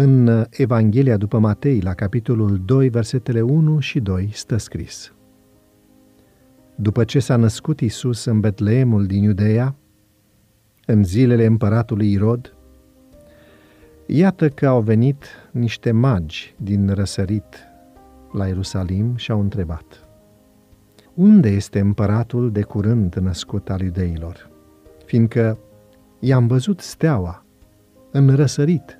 În Evanghelia după Matei, la capitolul 2, versetele 1 și 2, stă scris. După ce s-a născut Isus în Betleemul din Iudeea, în zilele împăratului Irod, iată că au venit niște magi din răsărit la Ierusalim și au întrebat. Unde este împăratul de curând născut al iudeilor? Fiindcă i-am văzut steaua în răsărit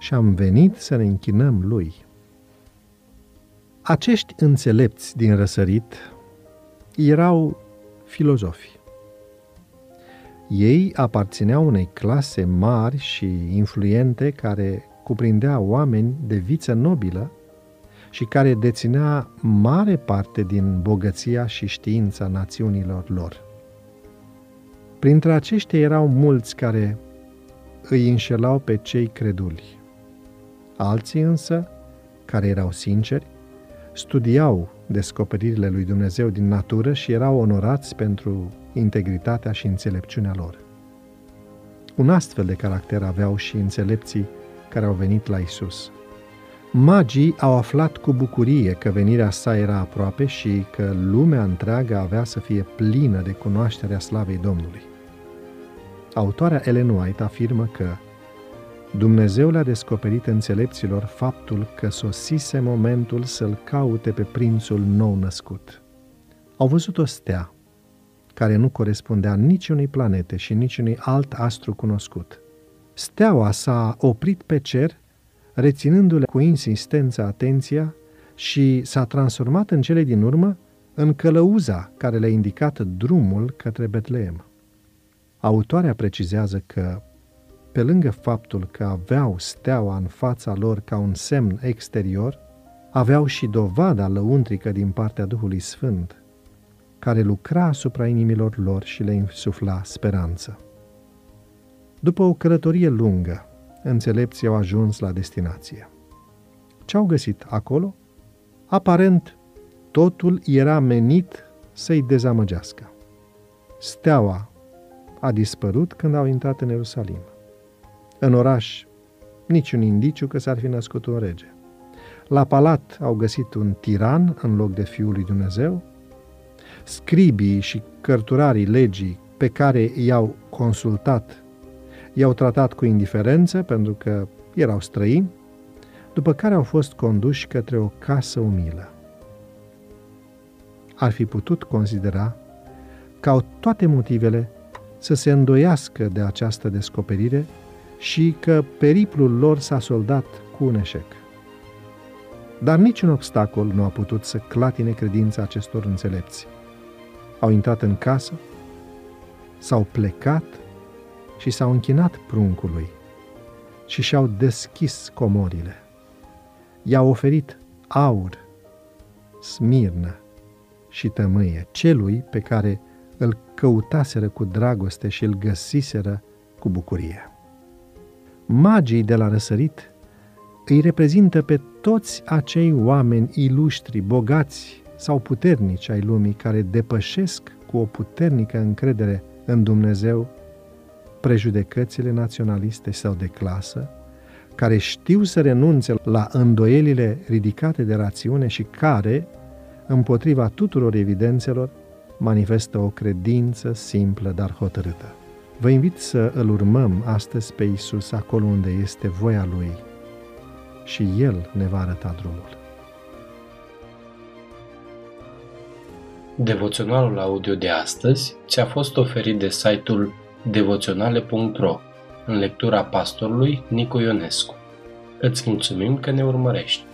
și am venit să ne închinăm lui. Acești înțelepți din răsărit erau filozofi. Ei aparțineau unei clase mari și influente care cuprindea oameni de viță nobilă și care deținea mare parte din bogăția și știința națiunilor lor. Printre aceștia erau mulți care îi înșelau pe cei creduli. Alții însă, care erau sinceri, studiau descoperirile lui Dumnezeu din natură și erau onorați pentru integritatea și înțelepciunea lor. Un astfel de caracter aveau și înțelepții care au venit la Isus. Magii au aflat cu bucurie că venirea sa era aproape și că lumea întreagă avea să fie plină de cunoașterea slavei Domnului. Autoarea Ellen White afirmă că Dumnezeu le-a descoperit înțelepților faptul că sosise momentul să-l caute pe prințul nou născut. Au văzut o stea, care nu corespundea niciunei planete și niciunui alt astru cunoscut. Steaua s-a oprit pe cer, reținându-le cu insistență atenția și s-a transformat în cele din urmă în călăuza care le-a indicat drumul către Betleem. Autoarea precizează că pe lângă faptul că aveau steaua în fața lor ca un semn exterior, aveau și dovada lăuntrică din partea Duhului Sfânt, care lucra asupra inimilor lor și le insufla speranță. După o călătorie lungă, înțelepții au ajuns la destinație. Ce au găsit acolo? Aparent, totul era menit să-i dezamăgească. Steaua a dispărut când au intrat în Ierusalim. În oraș, niciun indiciu că s-ar fi născut un rege. La palat au găsit un tiran în loc de Fiul lui Dumnezeu. Scribii și cărturarii legii pe care i-au consultat i-au tratat cu indiferență pentru că erau străini, după care au fost conduși către o casă umilă. Ar fi putut considera că au toate motivele să se îndoiască de această descoperire și că periplul lor s-a soldat cu un eșec. Dar niciun obstacol nu a putut să clatine credința acestor înțelepți. Au intrat în casă, s-au plecat și s-au închinat pruncului și și-au deschis comorile. I-au oferit aur, smirnă și tămâie celui pe care îl căutaseră cu dragoste și îl găsiseră cu bucurie magii de la răsărit îi reprezintă pe toți acei oameni iluștri, bogați sau puternici ai lumii care depășesc cu o puternică încredere în Dumnezeu prejudecățile naționaliste sau de clasă, care știu să renunțe la îndoielile ridicate de rațiune și care, împotriva tuturor evidențelor, manifestă o credință simplă, dar hotărâtă. Vă invit să îl urmăm astăzi pe Isus acolo unde este voia Lui și El ne va arăta drumul. Devoționalul audio de astăzi ți-a fost oferit de site-ul devoționale.ro în lectura pastorului Nicu Ionescu. Îți mulțumim că ne urmărești!